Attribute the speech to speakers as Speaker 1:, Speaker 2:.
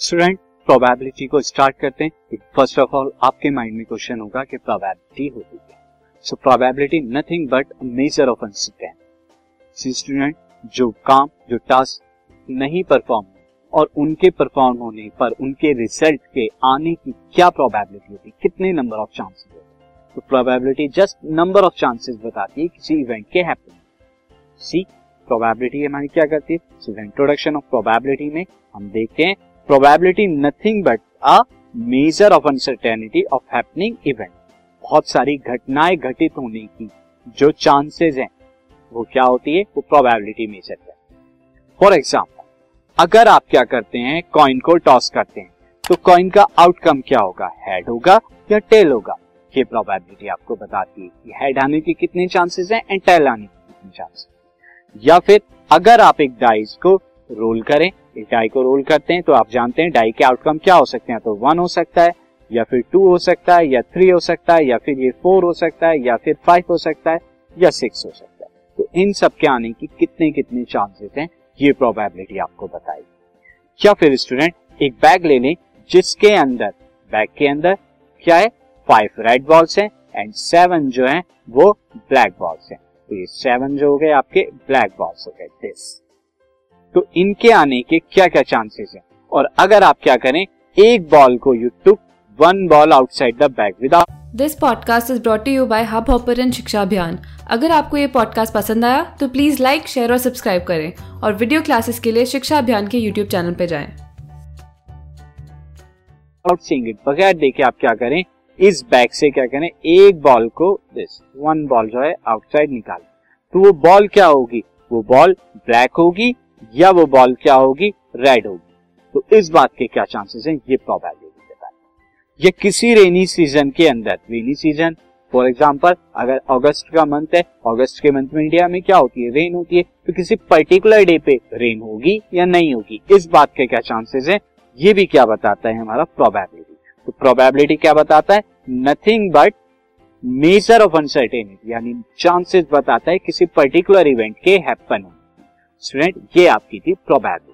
Speaker 1: Student probability को start करते हैं। फ़र्स्ट ऑफ़ ऑल आपके माइंड में क्वेश्चन होगा कि प्रोबेबिलिटी होती है। So probability nothing but measure of uncertainty student जो काम, जो टास्क नहीं परफॉर्म और उनके परफॉर्म होने पर उनके रिज़ल्ट के आने की क्या प्रोबेबिलिटी होती है? कितने नंबर ऑफ़ चांसेस होते तो probability just number of chances बताती है किसी इवेंट के हैपनिंग सी प्रोबेबिलिटी हमारी क्या करती है? सो इंट्रोडक्शन ऑफ़ प्रोबेबिलिटी में हम देखते हैं probability nothing but a measure of uncertainty of happening event बहुत सारी घटनाएँ घटित होने की जो चांसेस हैं, वो क्या होती है? वो प्रोबेबिलिटी मेजर है। फॉर एग्ज़ाम्पल अगर आप क्या करते हैं कॉइन को टॉस करते हैं तो कॉइन का आउटकम क्या होगा? हेड होगा या टेल होगा? ये प्रोबेबिलिटी आपको बताती है कि हेड आने के कितने चांसेस हैं एंड टेल आने के कितने चांसेस या फिर अगर आप एक डाइस को रोल करें एक डाई को रोल करते हैं तो आप जानते हैं डाई के आउटकम क्या हो सकते हैं। तो वन हो सकता है, या फिर टू हो सकता है, या थ्री हो सकता है, या फिर ये फोर हो सकता है, या फिर फाइव हो सकता है, या सिक्स हो सकता है। तो इन सब के आने की कितने कितने चांसेस हैं, ये प्रोबेबिलिटी आपको बताएगी। या फिर स्टूडेंट एक बैग ले लें जिसके अंदर बैग के अंदर क्या है? फाइव रेड बॉल्स हैं एंड सेवन जो है, वो ब्लैक बॉल्स हैं। तो ये सेवन जो हो गए आपके ब्लैक बॉल्स हो गए। दिस तो इनके आने के क्या क्या चांसेस हैं? और अगर आप क्या करें एक बॉल को you took one ball outside the bag without
Speaker 2: this podcast is brought you by Hubhopper शिक्षा अभियान अगर आपको ये पॉडकास्ट पसंद आया तो प्लीज़ लाइक शेयर और सब्सक्राइब करें। और वीडियो क्लासेस के लिए शिक्षा अभियान के यूट्यूब चैनल पर जाएँ।
Speaker 1: बगैर देखे आप क्या करें इस बैग से क्या करें एक बॉल को दिस वन बॉल जो है आउटसाइड निकाल। तो वो बॉल क्या होगी? वो बॉल ब्लैक होगी या वो बॉल क्या होगी? रेड होगी। तो इस बात के क्या चांसेस हैं? ये प्रोबेबिलिटी बताए ये किसी रेनी सीज़न के अंदर रेनी सीज़न फॉर एग्ज़ाम्पल अगर अगस्त का मंथ है अगस्त के मंथ में इंडिया में क्या होती है? रेन होती है। तो किसी पर्टिकुलर डे पे रेन होगी या नहीं होगी? इस बात के क्या चांसेस हैं? ये भी क्या बताता है हमारा प्रोबेबिलिटी तो प्रोबेबिलिटी क्या बताता है? Nothing but measure of uncertainty यानी चांसेस बताता है किसी पर्टिकुलर इवेंट के हैपन स्टूडेंट ये आपकी थी प्रोबेबिलिटी